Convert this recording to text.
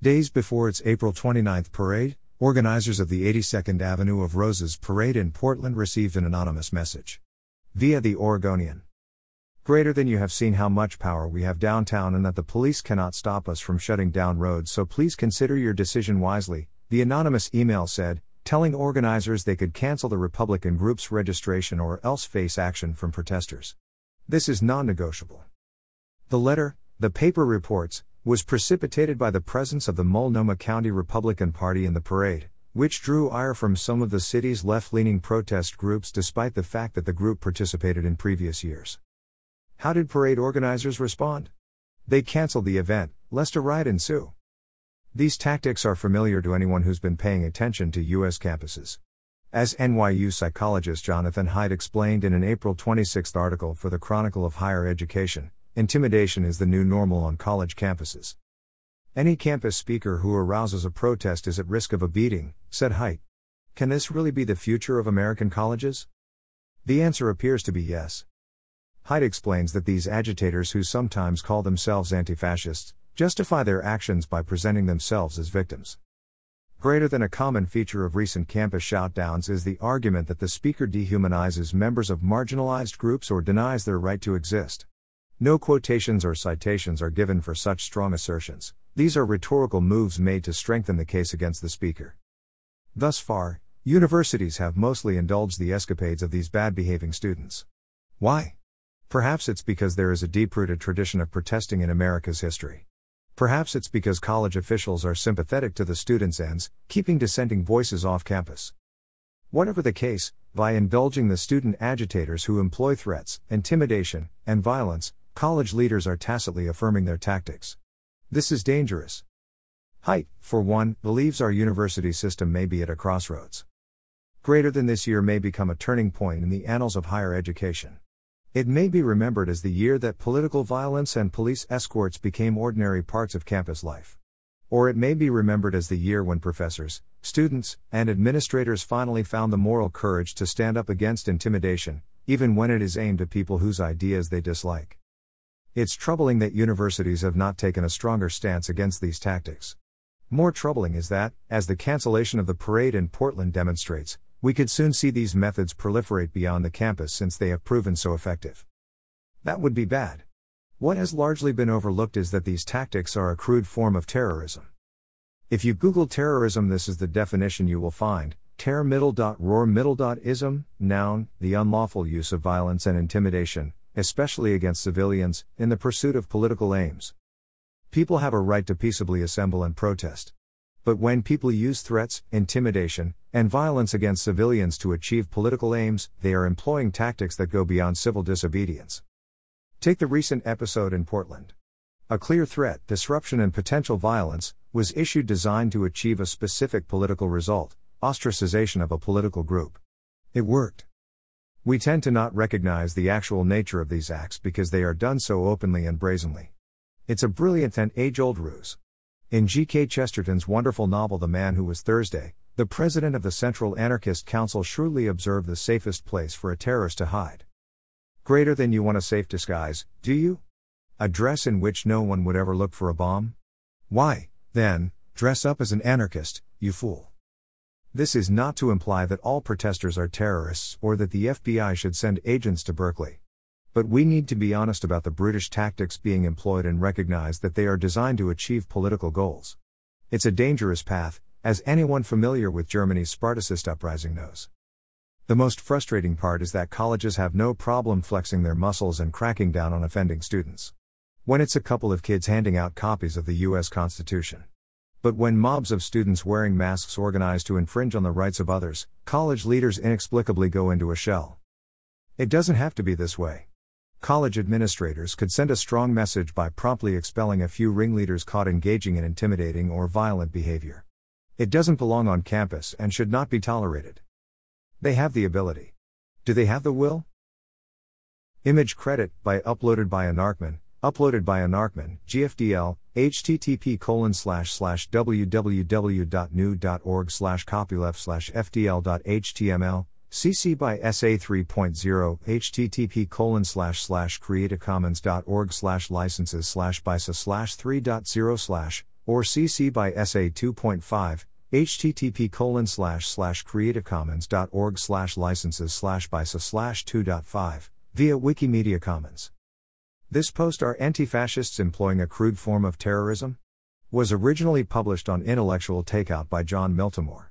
Days before its April 29th parade, organizers of the 82nd Avenue of Roses parade in Portland received an anonymous message. Via the Oregonian. Greater than you have seen how much power we have downtown and that the police cannot stop us from shutting down roads, so please consider your decision wisely, the anonymous email said, telling organizers they could cancel the Republican group's registration or else face action from protesters. This is non negotiable. The letter, the paper reports, was precipitated by the presence of the Multnomah County Republican Party in the parade, which drew ire from some of the city's left leaning protest groups despite the fact that the group participated in previous years. How did parade organizers respond? They canceled the event, lest a riot ensue. These tactics are familiar to anyone who's been paying attention to U.S. campuses. As NYU psychologist Jonathan Haidt explained in an April 26 article for the Chronicle of Higher Education, Intimidation is the new normal on college campuses. Any campus speaker who arouses a protest is at risk of a beating, said Haidt. Can this really be the future of American colleges? The answer appears to be yes. Haidt explains that these agitators, who sometimes call themselves anti fascists, justify their actions by presenting themselves as victims. Greater than a common feature of recent campus shoutdowns is the argument that the speaker dehumanizes members of marginalized groups or denies their right to exist. No quotations or citations are given for such strong assertions, these are rhetorical moves made to strengthen the case against the speaker. Thus far, universities have mostly indulged the escapades of these bad behaving students. Why? Perhaps it's because there is a deep rooted tradition of protesting in America's history. Perhaps it's because college officials are sympathetic to the students' ends, keeping dissenting voices off campus. Whatever the case, by indulging the student agitators who employ threats, intimidation, and violence, college leaders are tacitly affirming their tactics. This is dangerous. Haidt, for one, believes our university system may be at a crossroads. Greater than this year may become a turning point in the annals of higher education. It may be remembered as the year that political violence and police escorts became ordinary parts of campus life. Or it may be remembered as the year when professors, students, and administrators finally found the moral courage to stand up against intimidation, even when it is aimed at people whose ideas they dislike. It's troubling that universities have not taken a stronger stance against these tactics. More troubling is that, as the cancellation of the parade in Portland demonstrates, we could soon see these methods proliferate beyond the campus since they have proven so effective. That would be bad. What has largely been overlooked is that these tactics are a crude form of terrorism. If you Google terrorism, this is the definition you will find terror middle dot roar middle dot ism, noun, the unlawful use of violence and intimidation, especially against civilians, in the pursuit of political aims. People have a right to peaceably assemble and protest. But when people use threats, intimidation, and violence against civilians to achieve political aims, they are employing tactics that go beyond civil disobedience. Take the recent episode in Portland. A clear threat, disruption, and potential violence was issued designed to achieve a specific political result ostracization of a political group. It worked. We tend to not recognize the actual nature of these acts because they are done so openly and brazenly. It's a brilliant and age old ruse. In G.K. Chesterton's wonderful novel The Man Who Was Thursday, the president of the Central Anarchist Council shrewdly observed the safest place for a terrorist to hide. Greater than you want a safe disguise, do you? A dress in which no one would ever look for a bomb? Why, then, dress up as an anarchist, you fool. This is not to imply that all protesters are terrorists or that the FBI should send agents to Berkeley. But we need to be honest about the brutish tactics being employed and recognize that they are designed to achieve political goals. It's a dangerous path, as anyone familiar with Germany's Spartacist uprising knows. The most frustrating part is that colleges have no problem flexing their muscles and cracking down on offending students. When it's a couple of kids handing out copies of the US Constitution. But when mobs of students wearing masks organize to infringe on the rights of others, college leaders inexplicably go into a shell. It doesn't have to be this way. College administrators could send a strong message by promptly expelling a few ringleaders caught engaging in intimidating or violent behavior. It doesn't belong on campus and should not be tolerated. They have the ability. Do they have the will? Image credit by uploaded by Anarchman, uploaded by Anarchman, GFDL, http colon slash slash www.gnu.org slash copyleft slash fdl.html cc by sa 3.0 http colon slash slash creativecommons.org slash licenses slash bisa slash 3.0 slash or CC by SA 2.5, http colon slash slash creativecommons.org slash licenses slash BISA slash 2.5, via Wikimedia Commons. This post Are Anti Fascists Employing a Crude Form of Terrorism? was originally published on Intellectual Takeout by Jon Miltimore.